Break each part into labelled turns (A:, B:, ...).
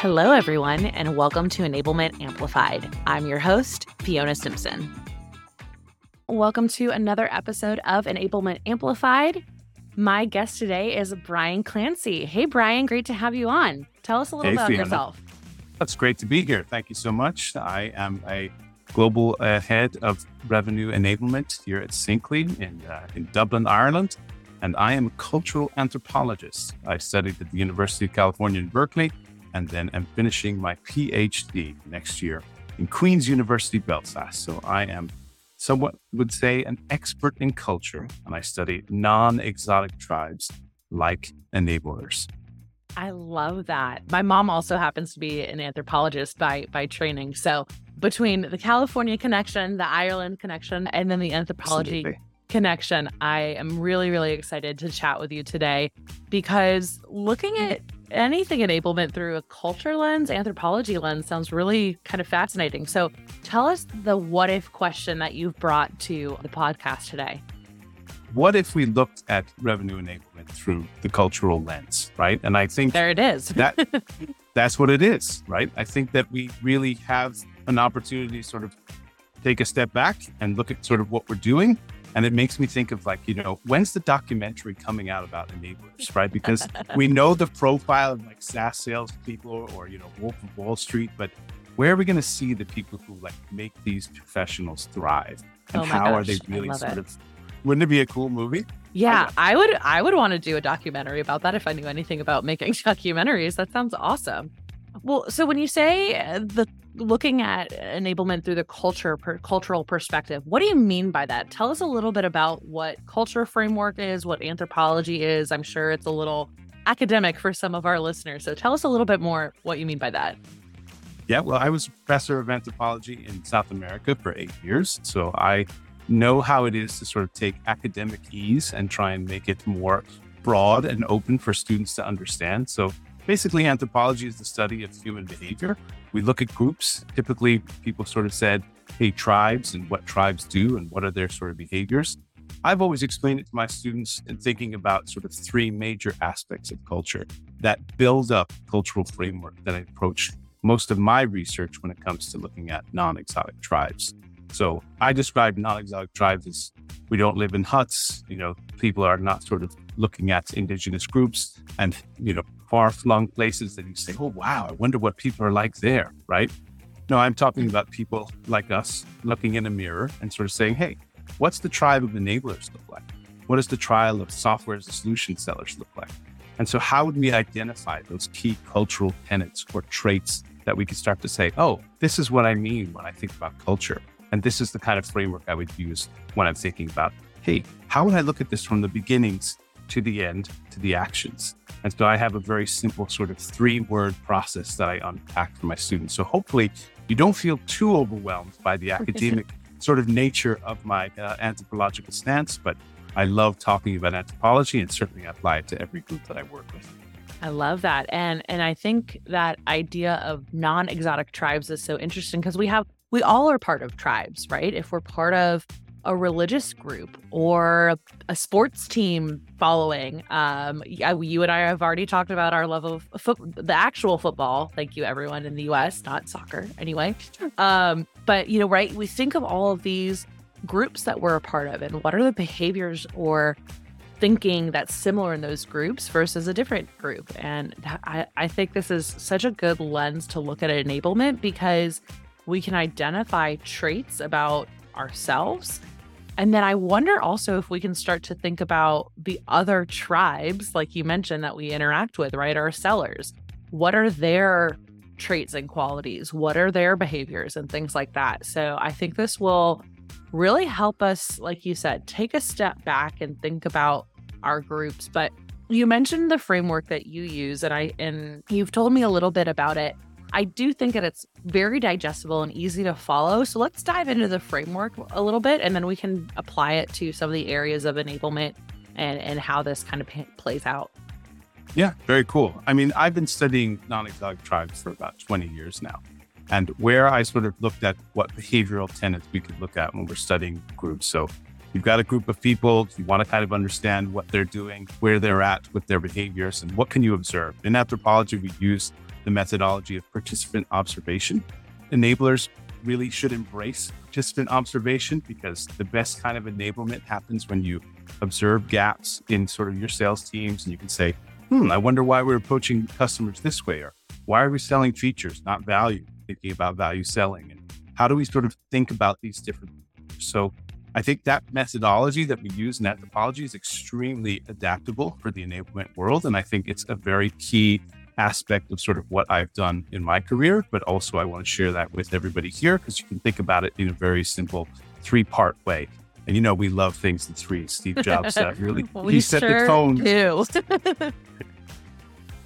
A: Hello, everyone, and welcome to Enablement Amplified. I'm your host, Fiona Simpson. Welcome to another episode of Enablement Amplified. My guest today is Bryan Clancy. Hey, Bryan, great to have you on. Tell us a little
B: hey,
A: about
B: Fiona.
A: yourself.
B: That's great to be here. Thank you so much. I am a global uh, head of revenue enablement here at Syncly in, uh, in Dublin, Ireland. And I am a cultural anthropologist. I studied at the University of California in Berkeley and then am finishing my PhD next year in Queen's University, Belfast. So I am somewhat would say an expert in culture, and I study non exotic tribes like enablers.
A: I love that. My mom also happens to be an anthropologist by by training. So between the California connection, the Ireland connection, and then the anthropology
B: Absolutely.
A: Connection, I am really, really excited to chat with you today because looking at anything enablement through a culture lens, anthropology lens sounds really kind of fascinating. So tell us the what if question that you've brought to the podcast today.
B: What if we looked at revenue enablement through the cultural lens, right? And I think
A: There it is.
B: that that's what it is, right? I think that we really have an opportunity to sort of take a step back and look at sort of what we're doing. And it makes me think of like, you know, when's the documentary coming out about enablers, right? Because we know the profile of like SaaS salespeople or, or, you know, Wolf of Wall Street, but where are we going to see the people who like make these professionals thrive? And
A: Oh
B: how are they really sort
A: it.
B: of, wouldn't it be a cool movie?
A: Yeah, I would I would want to do a documentary about that if I knew anything about making documentaries. That sounds awesome. Well, so when you say the looking at enablement through the culture per, cultural perspective, what do you mean by that? Tell us a little bit about what culture framework is, what anthropology is. I'm sure it's a little academic for some of our listeners. So tell us a little bit more what you mean by that.
B: Yeah, well, I was professor of anthropology in South America for eight years. So I know how it is to sort of take academic ease and try and make it more broad and open for students to understand. So basically, anthropology is the study of human behavior. We look at groups. Typically, people sort of said, hey, tribes and what tribes do and what are their sort of behaviors. I've always explained it to my students in thinking about sort of three major aspects of culture that build up cultural framework that I approach most of my research when it comes to looking at non exotic tribes. So I describe non exotic tribes as we don't live in huts, you know, people are not sort of looking at indigenous groups and, you know, far flung places that you say, oh, wow, I wonder what people are like there, right? No, I'm talking about people like us looking in a mirror and sort of saying, hey, what's the tribe of enablers look like? What does the tribe of software as a solution sellers look like? And so, how would we identify those key cultural tenets or traits that we could start to say, oh, this is what I mean when I think about culture? And this is the kind of framework I would use when I'm thinking about, hey, how would I look at this from the beginnings to the end to the actions? And so I have a very simple sort of three word process that I unpack for my students. So hopefully you don't feel too overwhelmed by the academic sort of nature of my uh, anthropological stance, but I love talking about anthropology and certainly I apply it to every group that I work with.
A: I love that. And and I think that idea of non-exotic tribes is so interesting because we have we all are part of tribes, right? If we're part of a religious group or a sports team following, um, yeah, you and I have already talked about our love of foot, the actual football. Thank you, everyone in the U.S., not soccer, anyway. Um, but you know, right? We think of all of these groups that we're a part of, and what are the behaviors or thinking that's similar in those groups versus a different group. And I, I think this is such a good lens to look at enablement because we can identify traits about ourselves. And then I wonder also if we can start to think about the other tribes, like you mentioned, that we interact with, right? Our sellers. What are their traits and qualities? What are their behaviors and things like that? So I think this will really help us, like you said, take a step back and think about our groups. But you mentioned the framework that you use, and I and you've told me a little bit about it. I do think that it's very digestible and easy to follow. So let's dive into the framework a little bit, and then we can apply it to some of the areas of enablement and and how this kind of p- plays out.
B: Yeah, very cool. I mean, I've been studying non exotic tribes for about 20 years now. And where I sort of looked at what behavioral tenets we could look at when we're studying groups. So you've got a group of people, you want to kind of understand what they're doing, where they're at with their behaviors, and what can you observe. In anthropology, we use the methodology of participant observation. Enablers really should embrace participant observation because the best kind of enablement happens when you observe gaps in sort of your sales teams and you can say, hmm, I wonder why we're approaching customers this way, or why are we selling features, not value, thinking about value selling, and how do we sort of think about these different. So I think that methodology that we use in anthropology is extremely adaptable for the enablement world. And I think it's a very key aspect of sort of what I've done in my career. But also, I want to share that with everybody here because you can think about it in a very simple three part way. And you know, we love things in three. Steve Jobs uh, really he set
A: sure
B: the tone.
A: Do.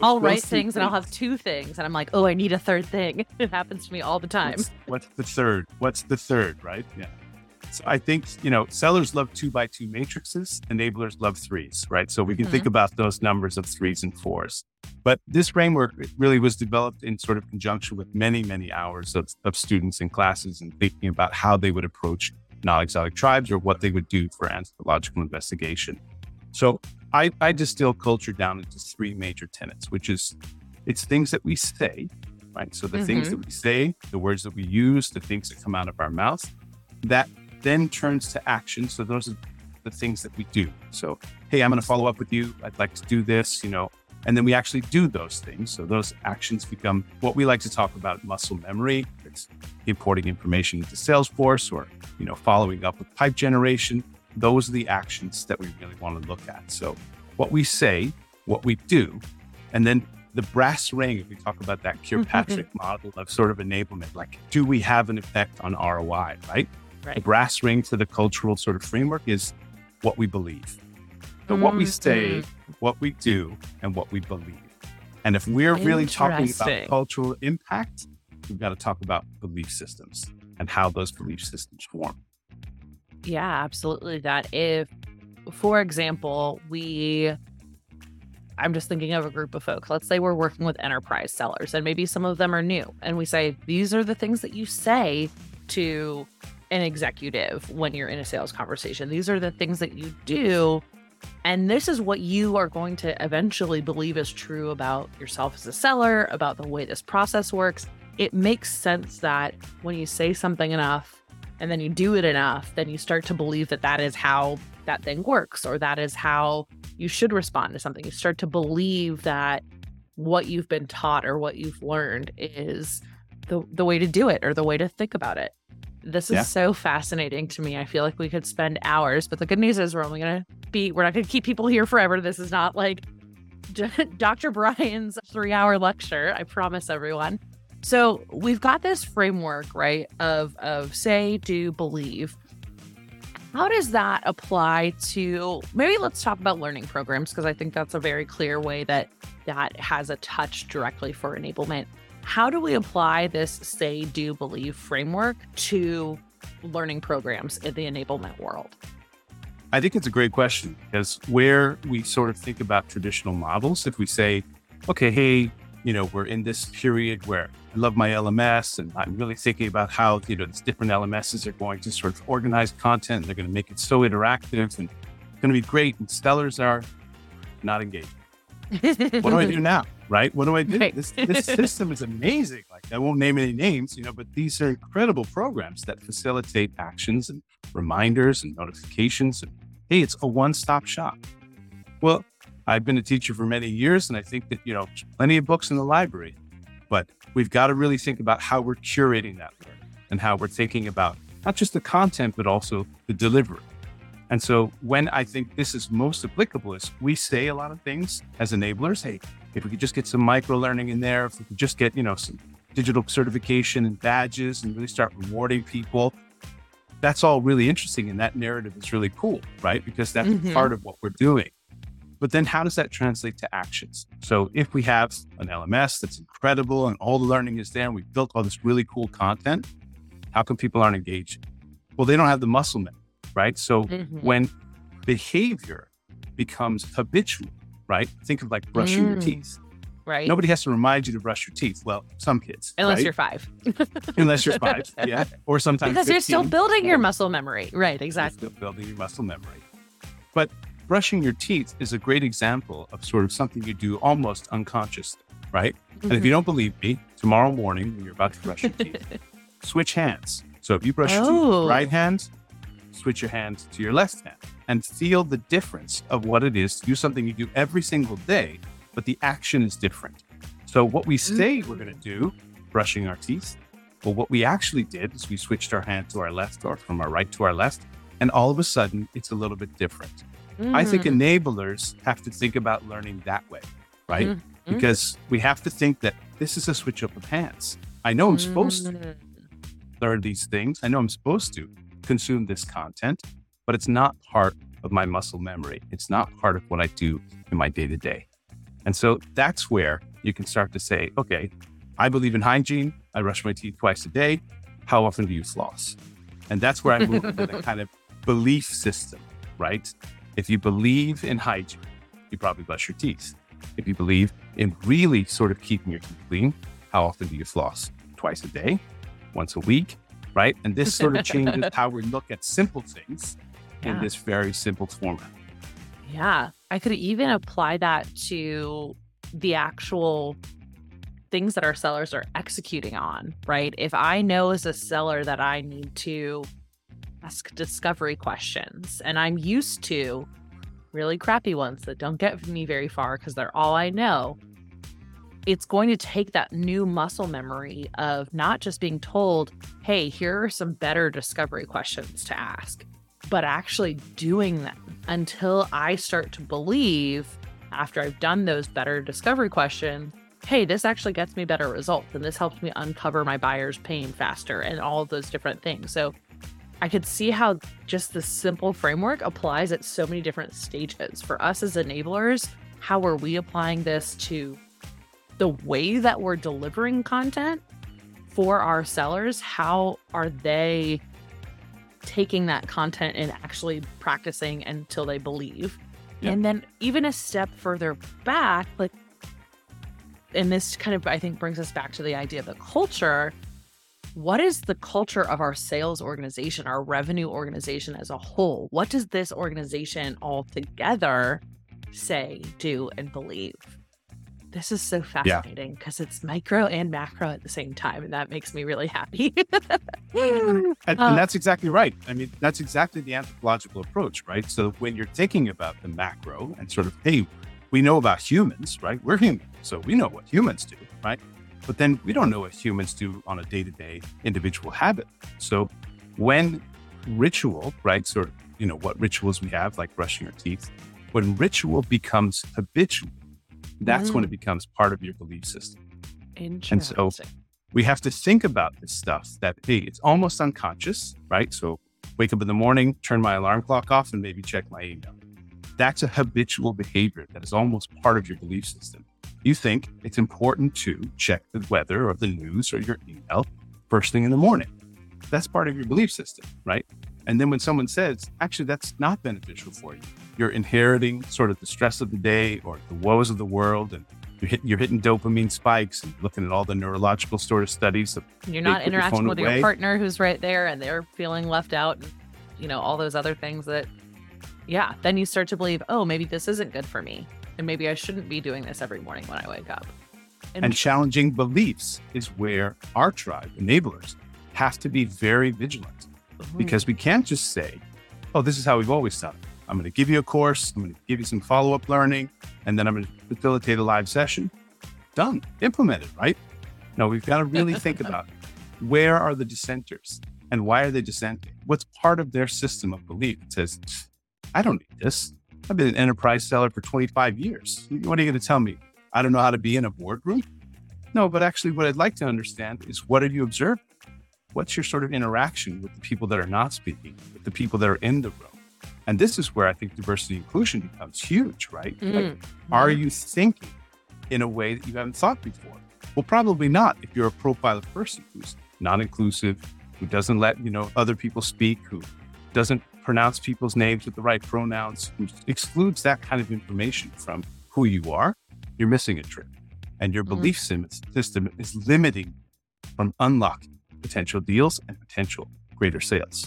A: I'll write things and I'll have two things, and I'm like, oh, I need a third thing. It happens to me all the time.
B: What's, what's the third? What's the third? Right? Yeah. So I think, you know, sellers love two by two matrices, enablers love threes, right? So we can mm-hmm. think about those numbers of threes and fours. But this framework really was developed in sort of conjunction with many, many hours of, of students and classes and thinking about how they would approach non exotic tribes or what they would do for anthropological investigation. So I, I distill culture down into three major tenets, which is it's things that we say, right? So the mm-hmm. things that we say, the words that we use, the things that come out of our mouth, that then turns to action. So those are the things that we do. So, hey, I'm going to follow up with you. I'd like to do this, you know, and then we actually do those things. So those actions become what we like to talk about muscle memory. It's importing information into Salesforce or, you know, following up with pipe generation. Those are the actions that we really want to look at. So what we say, what we do, and then the brass ring, if we talk about that mm-hmm. Kirkpatrick model of sort of enablement, like do we have an effect on ROI, right? Right. The brass ring to the cultural sort of framework is what we believe. So, mm-hmm. what we say, mm-hmm. what we do, and what we believe. And if we're really talking about cultural impact, we've got to talk about belief systems and how those belief systems form.
A: Yeah, absolutely. That if, for example, we I'm just thinking of a group of folks. Let's say we're working with enterprise sellers and maybe some of them are new. And we say, these are the things that you say to an executive when you're in a sales conversation. These are the things that you do. And this is what you are going to eventually believe is true about yourself as a seller, about the way this process works. It makes sense that when you say something enough and then you do it enough, then you start to believe that that is how that thing works or that is how you should respond to something. You start to believe that what you've been taught or what you've learned is the, the way to do it or the way to think about it. This is yeah. so fascinating to me. I feel like we could spend hours, but the good news is we're only going to be, we're not going to keep people here forever. This is not like Dr. Bryan's three hour lecture. I promise everyone. So we've got this framework, right? Of, of say, do, believe. How does that apply to maybe let's talk about learning programs because I think that's a very clear way that that has a touch directly for enablement. How do we apply this say, do, believe framework to learning programs in the enablement world?
B: I think it's a great question because where we sort of think about traditional models, if we say, okay, hey, you know, we're in this period where I love my LMS and I'm really thinking about how, you know, these different LMSs are going to sort of organize content. They're going to make it so interactive and it's going to be great. And sellers are not engaged. what do I do now? Right? What do I do? Right. This this system is amazing. Like I won't name any names, you know, but these are incredible programs that facilitate actions and reminders and notifications. And hey, it's a one-stop shop. Well, I've been a teacher for many years, and I think that you know, plenty of books in the library, but we've got to really think about how we're curating that learning and how we're thinking about not just the content, but also the delivery. And so when I think this is most applicable is we say a lot of things as enablers. Hey, if we could just get some micro learning in there, if we could just get, you know, some digital certification and badges and really start rewarding people, that's all really interesting. And that narrative is really cool, right? Because that's mm-hmm. part of what we're doing. But then how does that translate to actions? So if we have an LMS that's incredible and all the learning is there and we've built all this really cool content, how come people aren't engaged? Well, they don't have the muscle memory right? So mm-hmm. when behavior becomes habitual, right? Think of like brushing mm. your teeth.
A: Right.
B: Nobody has to remind you to brush your teeth. Well, some kids.
A: Unless
B: right?
A: you're five.
B: Unless you're five. Yeah. Or sometimes
A: because 15. you're still building your muscle memory. Right. Exactly.
B: You're still building your muscle memory. But brushing your teeth is a great example of sort of something you do almost unconsciously, right? Mm-hmm. And if you don't believe me, tomorrow morning when you're about to brush your teeth, switch hands. So if you brush oh. your teeth right hand, switch your hand to your left hand and feel the difference of what it is to do something you do every single day, but the action is different. So what we say mm-hmm. we're going to do, brushing our teeth, well, what we actually did is we switched our hand to our left or from our right to our left, and all of a sudden it's a little bit different. Mm. I think mm. enablers have to think about learning that way, right? Mm. Because we have to think that this is a switch up of hands. I know I'm supposed to mm. learn these things. I know I'm supposed to consume this content, but it's not part of my muscle memory. It's not part of what I do in my day to day. And so that's where you can start to say, okay, I believe in hygiene. I brush my teeth twice a day. How often do you floss? And that's where I move into the kind of belief system, right? If you believe in hygiene, you probably brush your teeth. If you believe in really sort of keeping your teeth clean, how often do you floss? Twice a day, once a week, right? And this sort of changes how we look at simple things yeah. in this very simple format.
A: Yeah. I could even apply that to the actual things that our sellers are executing on, right? If I know as a seller that I need to ask discovery questions and I'm used to really crappy ones that don't get me very far because they're all I know, it's going to take that new muscle memory of not just being told, hey, here are some better discovery questions to ask, but actually doing them until I start to believe after I've done those better discovery questions, hey, this actually gets me better results and this helps me uncover my buyer's pain faster and all those different things. So I could see how just the simple framework applies at so many different stages. For us as enablers, how are we applying this to the way that we're delivering content for our sellers, how are they taking that content and actually practicing until they believe? And then even a step further back, like, and this kind of, I think, brings us back to the idea of the culture. What is the culture of our sales organization, our revenue organization as a whole? What does this organization all together say, do, and believe? This is so fascinating because yeah. it's micro and macro at the same time. And that makes me really happy.
B: and, and, uh, that's exactly right. I mean, that's exactly the anthropological approach, right? So when you're thinking about the macro and sort of, hey, we know about humans, right? We're human. So we know what humans do, right? But then we don't know what humans do on a day to day individual habit. So when ritual, right? Sort of, you know, what rituals we have, like brushing our teeth, when ritual becomes habitual, that's mm. when it becomes part of your belief system.
A: Interesting.
B: And so we have to think about this stuff that, hey, it's almost unconscious, right? So wake up in the morning, turn my alarm clock off, and maybe check my email. That's a habitual behavior that is almost part of your belief system. You think it's important to check the weather or the news or your email first thing in the morning. That's part of your belief system, right? And then when someone says, actually, that's not beneficial for you, you're inheriting sort of the stress of the day or the woes of the world and you're, hit, you're hitting dopamine spikes and looking at all the neurological sort of studies.
A: You're not interacting your with away. your partner who's right there and they're feeling left out and, you know, all those other things that, yeah, then you start to believe, oh, maybe this isn't good for me. And maybe I shouldn't be doing this every morning when I wake up.
B: And, and challenging beliefs is where our tribe, enablers, have to be very vigilant mm-hmm. because we can't just say, oh, this is how we've always done it. I'm going to give you a course, I'm going to give you some follow up learning, and then I'm going to facilitate a live session. Done, implemented, right? No, we've got to really think about where are the dissenters and why are they dissenting? What's part of their system of belief that says, I don't need this. I've been an enterprise seller for 25 years. What are you going to tell me? I don't know how to be in a boardroom? No, but actually, what I'd like to understand is what are you observing? What's your sort of interaction with the people that are not speaking, with the people that are in the room? And this is where I think diversity inclusion becomes huge, right? Mm. Like, are you thinking in a way that you haven't thought before? Well, probably not if you're a profile of person who's non inclusive, who doesn't let, you know, other people speak, who doesn't pronounce people's names with the right pronouns, who excludes that kind of information from who you are, you're missing a trick. And your mm. belief system is limiting from unlocking potential deals and potential greater sales.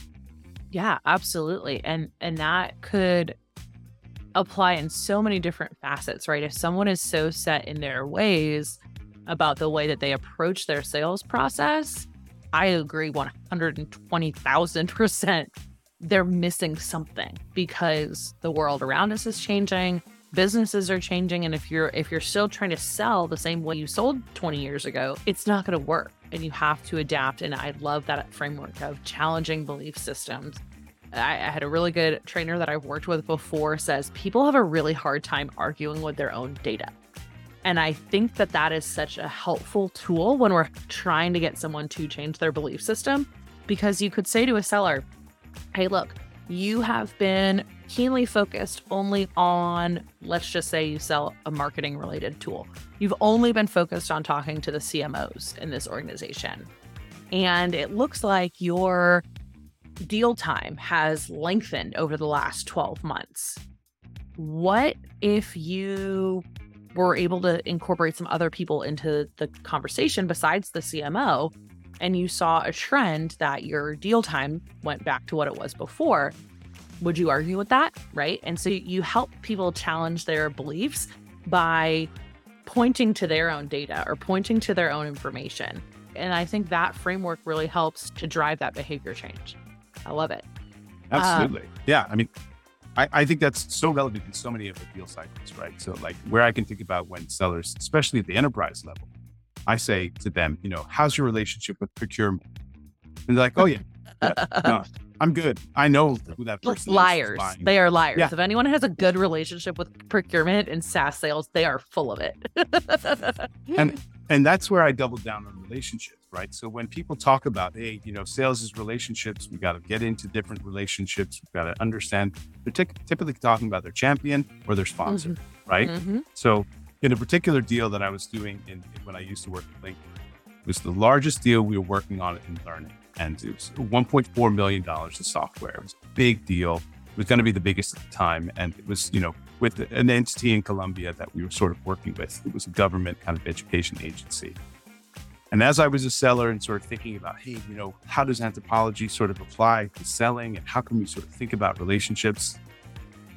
A: Yeah, absolutely. And and that could apply in so many different facets, right? If someone is so set in their ways about the way that they approach their sales process, I agree 120,000%. They're missing something because the world around us is changing, businesses are changing and if you're if you're still trying to sell the same way you sold 20 years ago, it's not going to work and you have to adapt and I love that framework of challenging belief systems. I, had a really good trainer that I've worked with before says people have a really hard time arguing with their own data. And I think that that is such a helpful tool when we're trying to get someone to change their belief system because you could say to a seller, hey, look, you have been keenly focused only on, let's just say you sell a marketing related tool. You've only been focused on talking to the CMOs in this organization. And it looks like your deal time has lengthened over the last 12 months. What if you were able to incorporate some other people into the conversation besides the CMO and you saw a trend that your deal time went back to what it was before, would you argue with that? Right. And so you help people challenge their beliefs by pointing to their own data or pointing to their own information. And I think that framework really helps to drive that behavior change. I love it.
B: Absolutely. Um, yeah. I mean, I, I, think that's so relevant in so many of the deal cycles, right? So, like, where I can think about when sellers, especially at the enterprise level, I say to them, you know, how's your relationship with procurement? And they're like, oh, yeah, yeah no, I'm good. I know who that person
A: liars. is. They are liars. Yeah. If anyone has a good relationship with procurement and SaaS sales, they are full of it.
B: and and that's where I double down on relationships, right? So when people talk about, hey, you know, sales is relationships, we got to get into different relationships. We've got to understand. They're t- typically talking about their champion or their sponsor, mm-hmm. right? Mm-hmm. So in a particular deal that I was doing in, when I used to work at LinkedIn, it was the largest deal we were working on in learning and it was 1.4 million dollars in software. It was a big deal. It was going to be the biggest at the time, and it was you know with an entity in Colombia that we were sort of working with. It was a government kind of education agency. And as I was a seller and sort of thinking about, hey, you know, how does anthropology sort of apply to selling and how can we sort of think about relationships?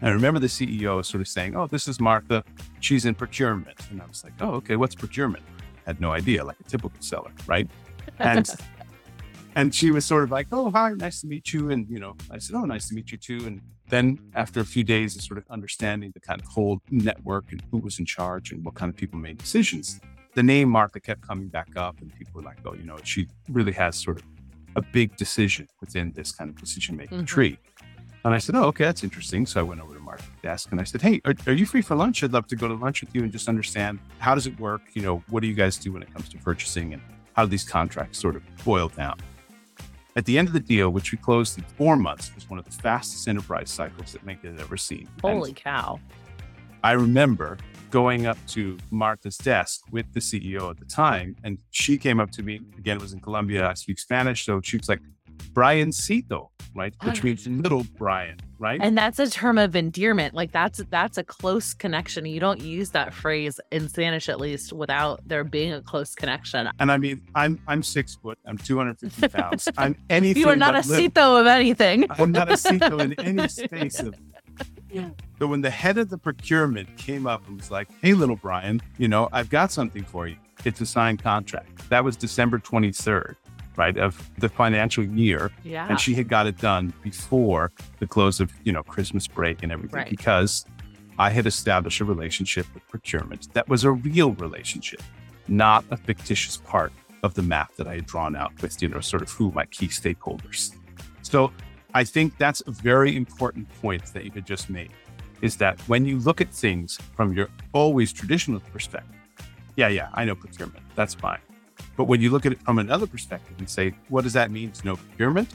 B: I remember the CEO sort of saying, oh, this is Martha. She's in procurement. And I was like, oh, okay, what's procurement? I had no idea, like a typical seller, right? And and she was sort of like, "Oh, hi, nice to meet you." And you know, I said, "Oh, nice to meet you too." And then after a few days of sort of understanding the kind of whole network and who was in charge and what kind of people made decisions, the name Martha kept coming back up, and people were like, "Oh, you know, she really has sort of a big decision within this kind of decision making mm-hmm. tree." And I said, "Oh, okay, that's interesting." So I went over to Martha's desk and I said, "Hey, are, are, you free for lunch? I'd love to go to lunch with you and just understand how does it work. You know, what do you guys do when it comes to purchasing and how do these contracts sort of boil down?" At the end of the deal, which we closed in four months, was one of the fastest enterprise cycles that Mink had ever seen.
A: Holy and cow.
B: I remember going up to Martha's desk with the CEO at the time, and she came up to me. Again, it was in Colombia. I speak Spanish. So she was like, Briancito, right? Which ah. means little Bryan, right?
A: And that's a term of endearment. Like that's that's a close connection. You don't use that phrase in Spanish at least without there being a close connection.
B: And I mean, I'm I'm six foot, I'm 250 pounds. I'm anything.
A: you are not a cito of anything.
B: I'm not a cito in any space of so when the head of the procurement came up and was like, "Hey, little Bryan, you know, I've got something for you. It's a signed contract." That was December 23rd right, of the financial year.
A: Yeah.
B: And she had got it done before the close of, you know, Christmas break and everything right. because I had established a relationship with procurement that was a real relationship, not a fictitious part of the map that I had drawn out with, you know, sort of who my key stakeholders. So I think that's a very important point that you had just made is that when you look at things from your always traditional perspective, yeah, yeah, I know procurement. That's fine. But when you look at it from another perspective and say, what does that mean to no procurement?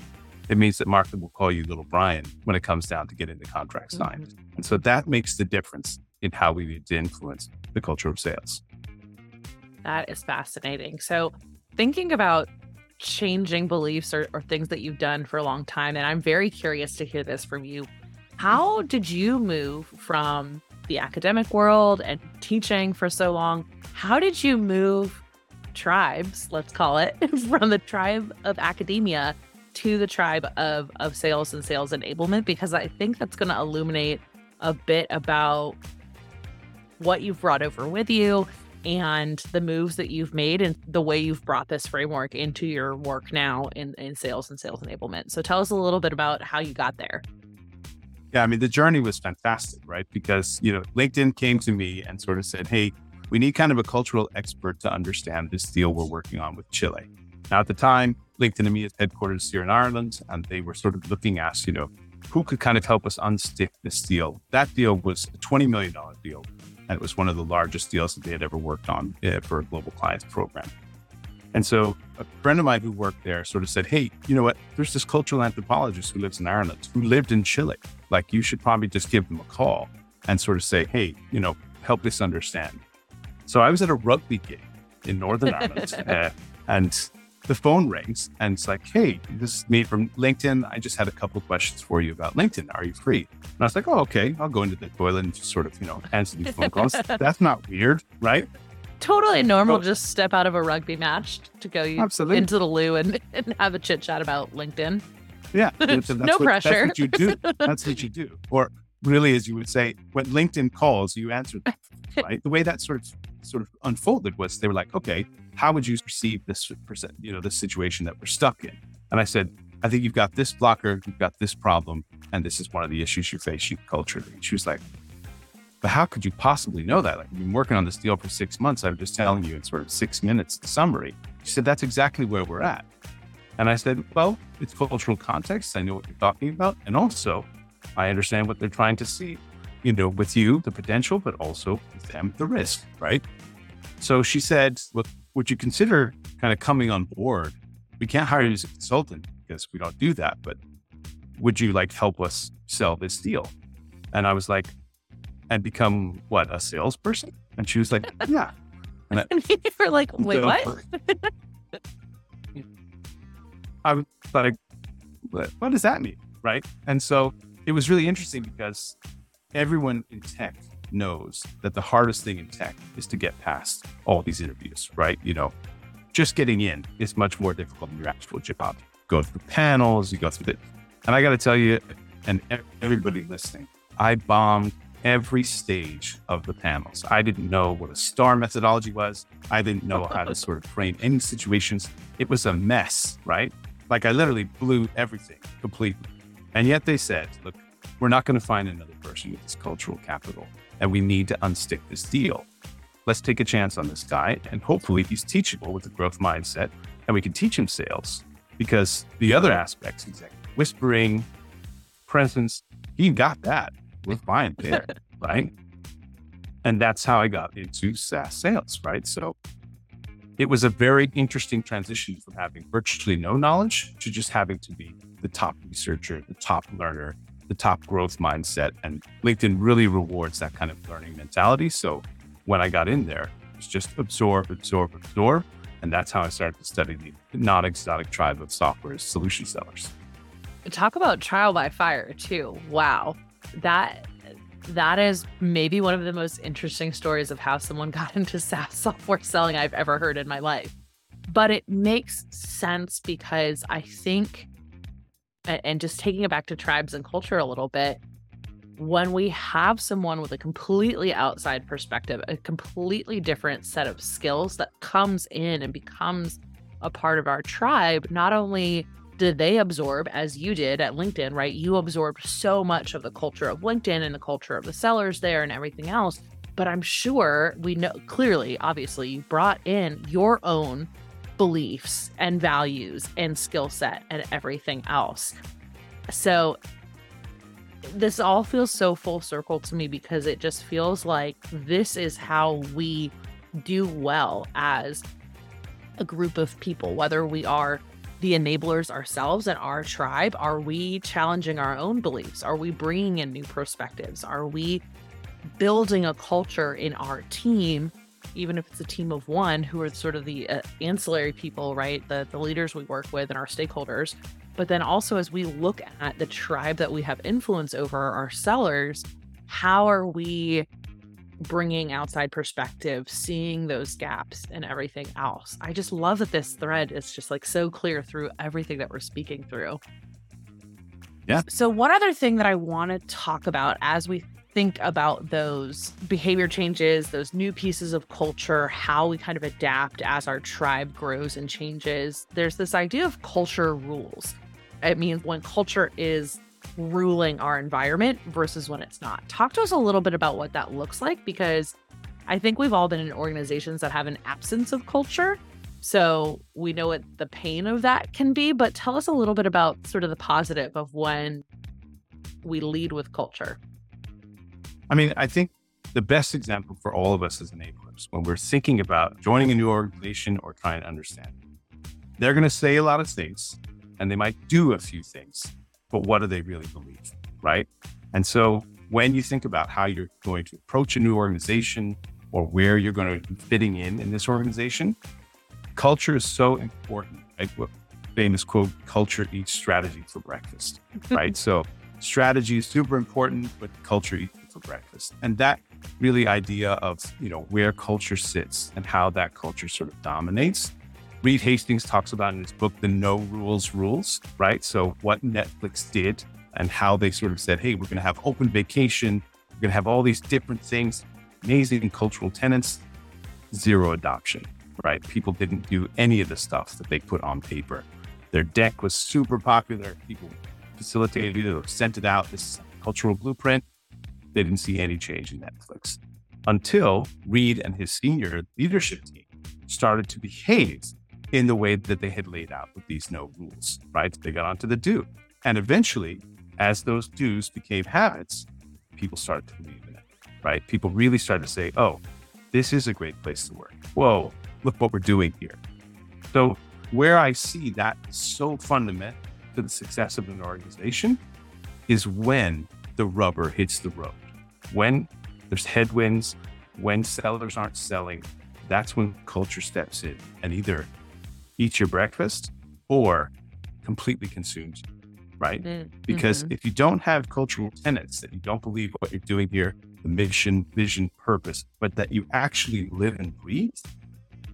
B: It means that Martha will call you little Bryan when it comes down to getting the contract signed. Mm-hmm. And so that makes the difference in how we need to influence the culture of sales.
A: That is fascinating. So thinking about changing beliefs or, or things that you've done for a long time, and I'm very curious to hear this from you. How did you move from the academic world and teaching for so long? How did you move tribes, let's call it, from the tribe of academia to the tribe of of sales and sales enablement because I think that's going to illuminate a bit about what you've brought over with you and the moves that you've made and the way you've brought this framework into your work now in, in sales and sales enablement. So tell us a little bit about how you got there.
B: Yeah, I mean, the journey was fantastic, right? Because, you know, LinkedIn came to me and sort of said, hey, we need kind of a cultural expert to understand this deal we're working on with Chile. Now, at the time, LinkedIn EMEA headquarters here in Ireland, and they were sort of looking at, you know, who could kind of help us unstick this deal. That deal was a $20 million deal, and it was one of the largest deals that they had ever worked on uh, for a global clients program. And so a friend of mine who worked there sort of said, Hey, you know what? There's this cultural anthropologist who lives in Ireland who lived in Chile. Like, you should probably just give them a call and sort of say, Hey, you know, help us understand. So I was at a rugby game in Northern Ireland uh, and the phone rings and it's like, Hey, this is me from LinkedIn. I just had a couple questions for you about LinkedIn. Are you free? And I was like, Oh, okay. I'll go into the toilet and just sort of, you know, answer these phone calls. That's not weird, right?
A: Totally normal. just step out of a rugby match to go Absolutely. into the loo and, and have a chit chat about LinkedIn.
B: Yeah.
A: no
B: what,
A: pressure.
B: That's what you do. That's what you do. Or really, as you would say, when LinkedIn calls, you answer them, right? the way that sort of sort of unfolded was they were like, okay, how would you perceive this, you know, this situation that we're stuck in? And I said, I think you've got this blocker, you've got this problem, and this is one of the issues you face culturally. And she was like, but how could you possibly know that? Like, you've been working on this deal for six months. I'm just telling you in sort of six minutes summary. She said, that's exactly where we're at. And I said, well, it's cultural context. I know what you're talking about. And also, I understand what they're trying to see, you know, with you, the potential, but also with them, the risk, right? So she said, Look, would you consider kind of coming on board? We can't hire you as a consultant because we don't do that, but would you like help us sell this deal? And I was like, and become what, a salesperson? And she was like, yeah.
A: And, I, and you were like, wait, so, what?
B: I was like, what, what does that mean? Right. And so it was really interesting because everyone in tech knows that the hardest thing in tech is to get past all these interviews, right? You know, just getting in is much more difficult than your actual job. You go through panels, you go through it. And I got to tell you, and everybody listening, I bombed every stage of the panels. I didn't know what a STAR methodology was. I didn't know how to sort of frame any situations. It was a mess, right? Like I literally blew everything completely. And yet they said, look, we're not going to find another person with this cultural capital, and we need to unstick this deal. Let's take a chance on this guy, and hopefully he's teachable with a growth mindset, and we can teach him sales because the other aspects, executive whispering, presence, he got that. We're fine there, right? And that's how I got into SaaS sales, right? So it was a very interesting transition from having virtually no knowledge to just having to be the top researcher, the top learner, the top growth mindset. And LinkedIn really rewards that kind of learning mentality. So when I got in there, it was just absorb, absorb, absorb. And that's how I started to study the non exotic tribe of software solution sellers.
A: Talk about trial by fire, too. Wow. That that is maybe one of the most interesting stories of how someone got into SaaS software selling I've ever heard in my life. But it makes sense because I think, and just taking it back to tribes and culture a little bit, when we have someone with a completely outside perspective, a completely different set of skills that comes in and becomes a part of our tribe, not only did they absorb as you did at LinkedIn, right? You absorbed so much of the culture of LinkedIn and the culture of the sellers there and everything else. But I'm sure we know clearly, obviously, you brought in your own beliefs and values and skill set and everything else. So this all feels so full circle to me because it just feels like this is how we do well as a group of people, whether we are the enablers ourselves and our tribe? Are we challenging our own beliefs? Are we bringing in new perspectives? Are we building a culture in our team, even if it's a team of one, who are sort of the uh, ancillary people, right? The, the leaders we work with and our stakeholders. But then also, as we look at the tribe that we have influence over, our sellers, how are we bringing outside perspective, seeing those gaps and everything else. I just love that this thread is just like so clear through everything that we're speaking through.
B: Yeah.
A: So, one other thing that I want to talk about as we think about those behavior changes, those new pieces of culture, how we kind of adapt as our tribe grows and changes, there's this idea of culture rules. It means when culture is ruling our environment versus when it's not. Talk to us a little bit about what that looks like because I think we've all been in organizations that have an absence of culture. So we know what the pain of that can be, but tell us a little bit about sort of the positive of when we lead with culture.
B: I mean, I think the best example for all of us as enablers when we're thinking about joining a new organization or trying to understand, they're going to say a lot of things and they might do a few things, but what do they really believe? Right. And so when you think about how you're going to approach a new organization or where you're going to be fitting in in this organization, culture is so important. Right? Famous quote, culture eats strategy for breakfast. Right. so strategy is super important, but culture eats for breakfast. And that really idea of, you know, where culture sits and how that culture sort of dominates. Reed Hastings talks about in his book, The No Rules Rules, right? So what Netflix did and how they sort of said, hey, we're going to have open vacation. We're going to have all these different things, amazing cultural tenants, zero adoption, right? People didn't do any of the stuff that they put on paper. Their deck was super popular. People facilitated it or sent it out. This cultural blueprint. They didn't see any change in Netflix until Reed and his senior leadership team started to behave in the way that they had laid out with these no rules, right? They got onto the do. And eventually, as those do's became habits, people started to believe in it, right? People really started to say, oh, this is a great place to work. Whoa, look what we're doing here. So, where I see that so fundamental to the success of an organization is when the rubber hits the road. When there's headwinds, when sellers aren't selling, that's when culture steps in and either eats your breakfast or completely consumes you, right? Mm-hmm. Because if you don't have cultural tenets that you don't believe what you're doing here, the mission, vision, purpose, but that you actually live and breathe,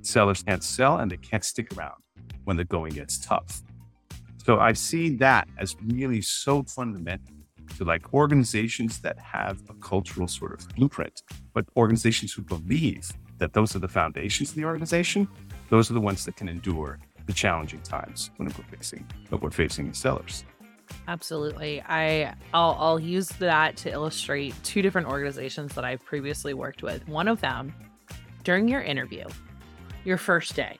B: sellers can't sell and they can't stick around when the going gets tough. So I see that as really so fundamental to like organizations that have a cultural sort of blueprint, but organizations who believe that those are the foundations of the organization, those are the ones that can endure the challenging times when we're facing what we're facing as sellers.
A: Absolutely. I I'll, I'll use that to illustrate two different organizations that I've previously worked with. One of them, during your interview, your first day,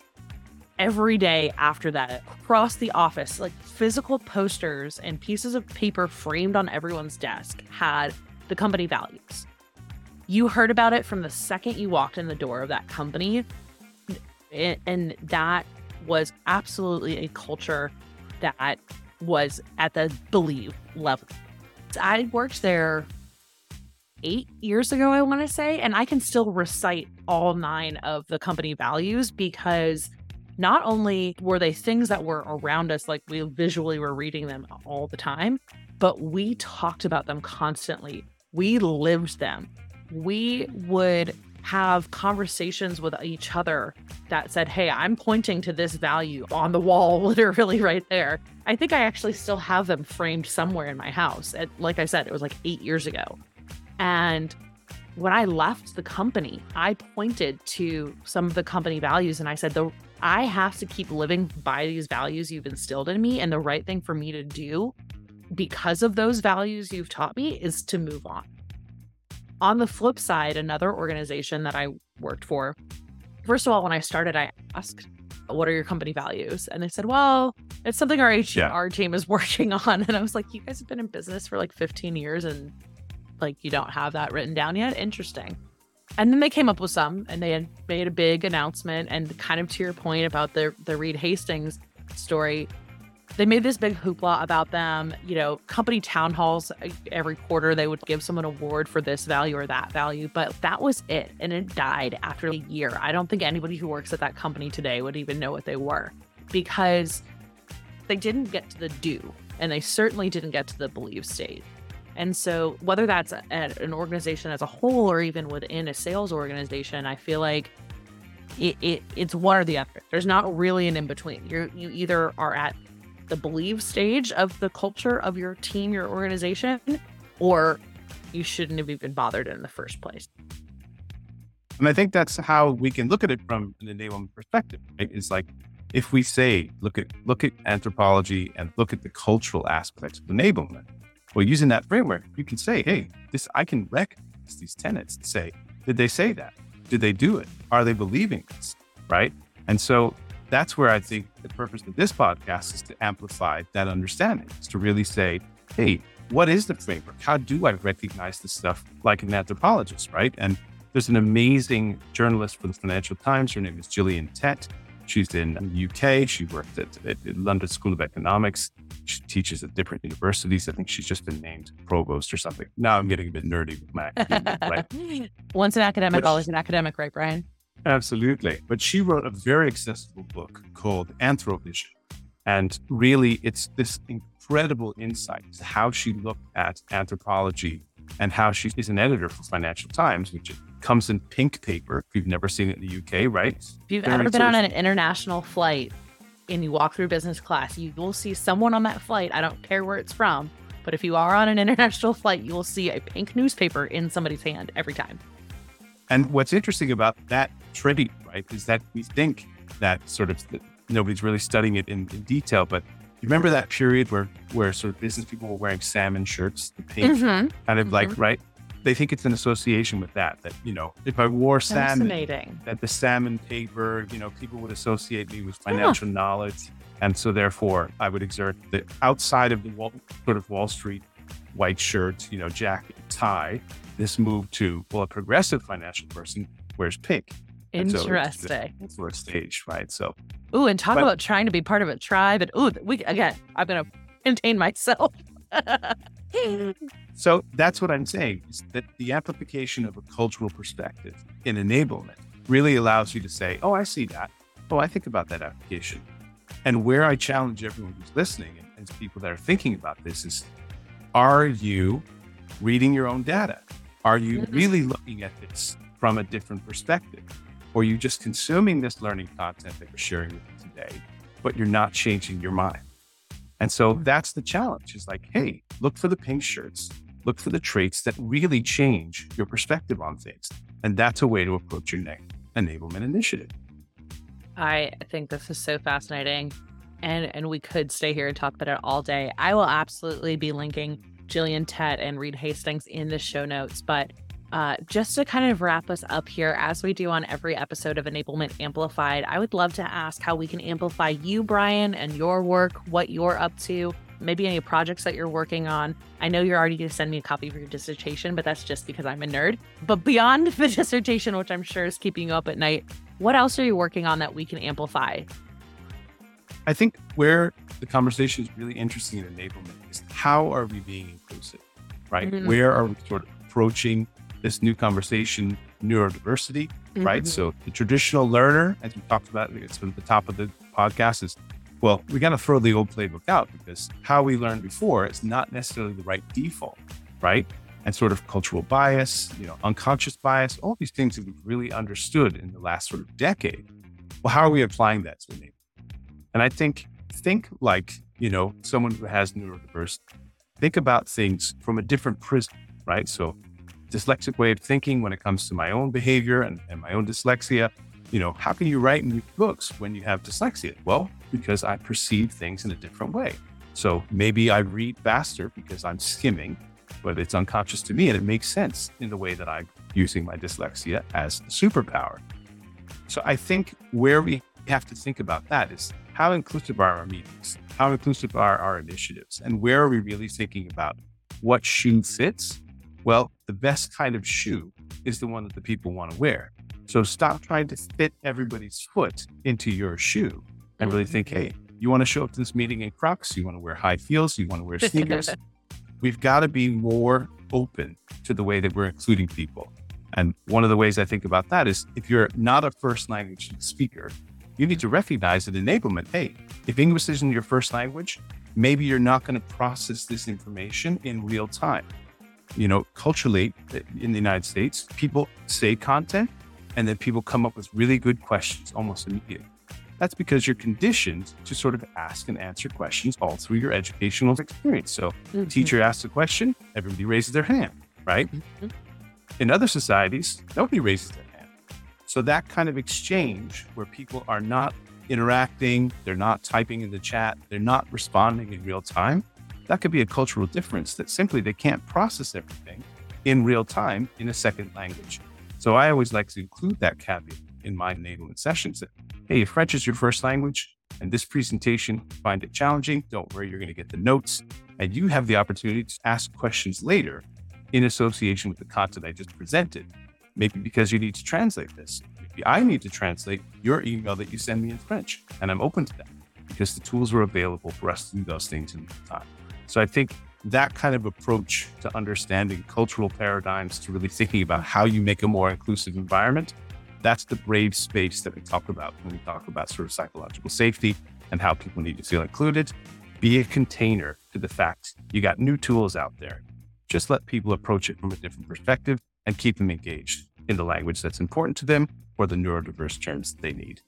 A: every day after that across the office like physical posters and pieces of paper framed on everyone's desk had the company values. You heard about it from the second you walked in the door of that company and that was absolutely a culture that was at the believe level. I worked there eight years ago, I want to say, and I can still recite all nine of the company values because not only were they things that were around us, like we visually were reading them all the time, but we talked about them constantly. We lived them. We would have conversations with each other that said, Hey, I'm pointing to this value on the wall, literally right there. I think I actually still have them framed somewhere in my house. And like I said, it was like eight years ago. And when I left the company, I pointed to some of the company values and I said, the I have to keep living by these values you've instilled in me. And the right thing for me to do because of those values you've taught me is to move on. On the flip side, another organization that I worked for, first of all, when I started, I asked, What are your company values? And they said, Well, it's something our HR yeah. team is working on. And I was like, You guys have been in business for like 15 years and like you don't have that written down yet? Interesting. And then they came up with some and they had made a big announcement and kind of to your point about the the Reed Hastings story, they made this big hoopla about them, you know, company town halls uh, every quarter they would give someone an award for this value or that value, but that was it and it died after a year. I don't think anybody who works at that company today would even know what they were because they didn't get to the do and they certainly didn't get to the believe state. And so, whether that's at an organization as a whole or even within a sales organization, I feel like it, it it's one or the other. There's not really an in between. You you either are at the believe stage of the culture of your team, your organization, or you shouldn't have even bothered in the first place.
B: And I think that's how we can look at it from an enablement perspective. Right? It's like if we say, look at look at anthropology and look at the cultural aspects of enablement. Well, using that framework, you can say, hey, this I can recognize these tenants and say, did they say that? Did they do it? Are they believing this? Right. And so that's where I think the purpose of this podcast is to amplify that understanding, is to really say, hey, what is the framework? How do I recognize this stuff like an anthropologist, right? And there's an amazing journalist for the Financial Times. Her name is Gillian Tett. She's in the UK. She worked at, at London School of Economics. She teaches at different universities. I think she's just been named provost or something. Now I'm getting a bit nerdy with my
A: right? Once an academic, but, always an academic, right, Bryan?
B: Absolutely. But she wrote a very accessible book called Anthro-Vision. And really, it's this incredible insight to how she looked at anthropology and how she is an editor for Financial Times, which comes in pink paper. If you've never seen it in the UK, right? If
A: you've Very ever been on an international flight and you walk through business class, you will see someone on that flight. I don't care where it's from, but if you are on an international flight, you will see a pink newspaper in somebody's hand every time.
B: And what's interesting about that tribute, right, is that we think that sort of nobody's really studying it in, in detail, but you remember that period where where sort of business people were wearing salmon shirts, the pink, mm-hmm. kind of mm-hmm. like right? They think it's an association with that. That you know, if I wore salmon, that the salmon paper, you know, people would associate me with financial yeah. knowledge, and so therefore I would exert the outside of the wall, sort of Wall Street white shirt, you know, jacket, tie, this move to, well, a progressive financial person wears pink.
A: Interesting. So
B: it's, right? So,
A: ooh, and talk but, about trying to be part of a tribe. And ooh, we again, I'm gonna contain myself.
B: so that's what I'm saying is that the amplification of a cultural perspective in enablement really allows you to say, "Oh, I see that. Oh, I think about that application." And where I challenge everyone who's listening and, and people that are thinking about this is, are you reading your own data? Are you mm-hmm. really looking at this from a different perspective? Or are you just consuming this learning content that we're sharing with you today, but you're not changing your mind? And so that's the challenge is like, hey, look for the pink shirts, look for the traits that really change your perspective on things. And that's a way to approach your next enablement initiative.
A: I think this is so fascinating. And and we could stay here and talk about it all day. I will absolutely be linking Gillian Tett and Reed Hastings in the show notes. But uh, just to kind of wrap us up here, as we do on every episode of Enablement Amplified, I would love to ask how we can amplify you, Bryan, and your work, what you're up to, maybe any projects that you're working on. I know you're already going to send me a copy of your dissertation, but that's just because I'm a nerd. But beyond the dissertation, which I'm sure is keeping you up at night, what else are you working on that we can amplify?
B: I think where the conversation is really interesting in enablement is how are we being inclusive, right? Mm-hmm. Where are we sort of approaching this new conversation, neurodiversity, mm-hmm. right? So the traditional learner, as we talked about it's at the top of the podcast, is well, we got to throw the old playbook out because how we learned before is not necessarily the right default, right? And sort of cultural bias, you know, unconscious bias, all these things that we've really understood in the last sort of decade. Well, how are we applying that to the enablement? And I think think like, you know, someone who has neurodiversity. Think about things from a different prism, right? So dyslexic way of thinking when it comes to my own behavior and, and my own dyslexia. You know, how can you write in books when you have dyslexia? Well, because I perceive things in a different way. So maybe I read faster because I'm skimming, but it's unconscious to me and it makes sense in the way that I'm using my dyslexia as a superpower. So I think where we have to think about that is how inclusive are our meetings? How inclusive are our initiatives? And where are we really thinking about what shoe fits? Well, the best kind of shoe is the one that the people want to wear. So stop trying to fit everybody's foot into your shoe and really mm-hmm. think, hey, you want to show up to this meeting in Crocs? You want to wear high heels? You want to wear sneakers? We've got to be more open to the way that we're including people. And one of the ways I think about that is if you're not a first language speaker, you need to recognize that enablement, hey, if English isn't your first language, maybe you're not going to process this information in real time. You know, culturally in the United States, people say content and then people come up with really good questions almost immediately. That's because you're conditioned to sort of ask and answer questions all through your educational experience. So, mm-hmm. teacher asks a question, everybody raises their hand. right? Mm-hmm. In other societies, nobody raises their hand. So that kind of exchange where people are not interacting, they're not typing in the chat, they're not responding in real time, that could be a cultural difference that simply they can't process everything in real time in a second language. So I always like to include that caveat in my enablement sessions that, hey, if French is your first language and this presentation find it challenging, don't worry, you're going to get the notes and you have the opportunity to ask questions later in association with the content I just presented. Maybe because you need to translate this. Maybe I need to translate your email that you send me in French. And I'm open to that because the tools were available for us to do those things in time. So I think that kind of approach to understanding cultural paradigms, to really thinking about how you make a more inclusive environment, that's the brave space that we talk about when we talk about sort of psychological safety and how people need to feel included. Be a container to the fact you got new tools out there. Just let people approach it from a different perspective and keep them engaged in the language that's important to them or the neurodiverse terms they need.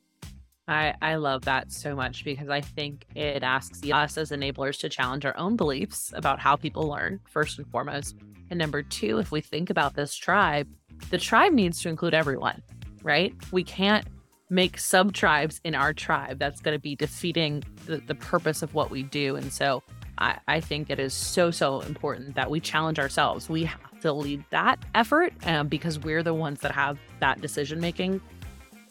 A: I, I love that so much because I think it asks us as enablers to challenge our own beliefs about how people learn, first and foremost. And number two, if we think about this tribe, the tribe needs to include everyone, right? We can't make sub tribes in our tribe. That's going to be defeating the, the purpose of what we do. And so I, I think it is so, so important that we challenge ourselves. We have to lead that effort um, because we're the ones that have that decision making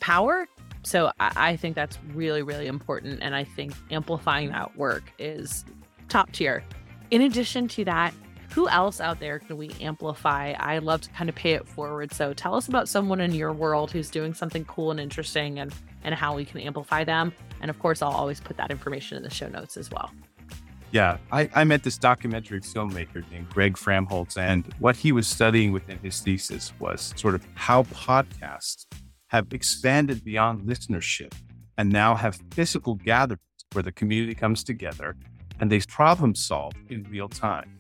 A: power. So I, I think that's really, really important. And I think amplifying that work is top tier. In addition to that, who else out there can we amplify? I love to kind of pay it forward. So tell us about someone in your world who's doing something cool and interesting and and how we can amplify them. And of course, I'll always put that information in the show notes as well.
B: Yeah, I, I met this documentary filmmaker named Greg Framholtz, and what he was studying within his thesis was sort of how podcasts have expanded beyond listenership and now have physical gatherings where the community comes together and they problem solve in real time.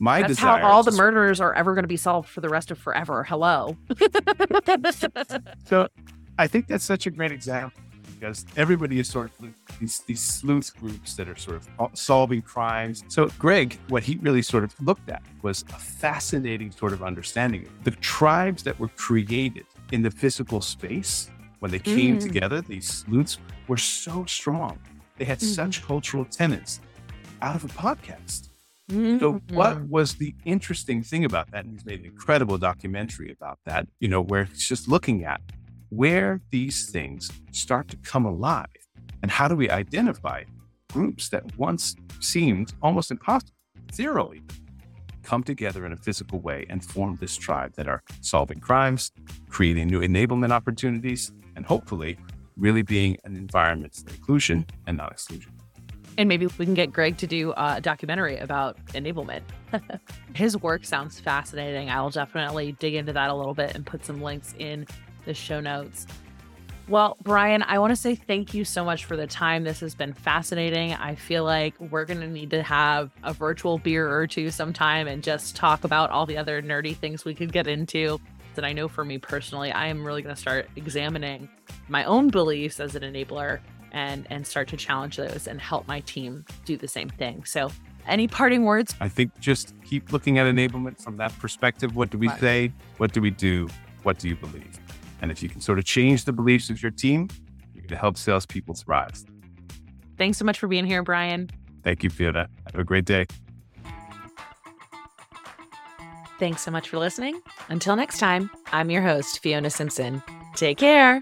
A: My That's how all the murders are ever going to be solved for the rest of forever. Hello.
B: so I think that's such a great example because everybody is sort of these, these sleuth groups that are sort of solving crimes. So Greg, what he really sort of looked at was a fascinating sort of understanding. The tribes that were created in the physical space when they came mm. together, these sleuths were so strong. They had mm. such cultural tenets out of a podcast. Mm-hmm. So, what was the interesting thing about that? And he's made an incredible documentary about that, you know, where he's just looking at where these things start to come alive and how do we identify groups that once seemed almost impossible, zero even, come together in a physical way and form this tribe that are solving crimes, creating new enablement opportunities, and hopefully really being an environment for inclusion and not exclusion.
A: And maybe we can get Greg to do a documentary about enablement. His work sounds fascinating. I'll definitely dig into that a little bit and put some links in the show notes. Well, Bryan, I want to say thank you so much for the time. This has been fascinating. I feel like we're going to need to have a virtual beer or two sometime and just talk about all the other nerdy things we could get into. And I know for me personally, I am really going to start examining my own beliefs as an enabler and and start to challenge those and help my team do the same thing. So, any parting words?
B: I think just keep looking at enablement from that perspective. What do we say? What do we do? What do you believe? And if you can sort of change the beliefs of your team, you're going to help salespeople thrive.
A: Thanks so much for being here, Bryan.
B: Thank you, Fiona. Have a great day.
A: Thanks so much for listening. Until next time, I'm your host, Fiona Simpson. Take care.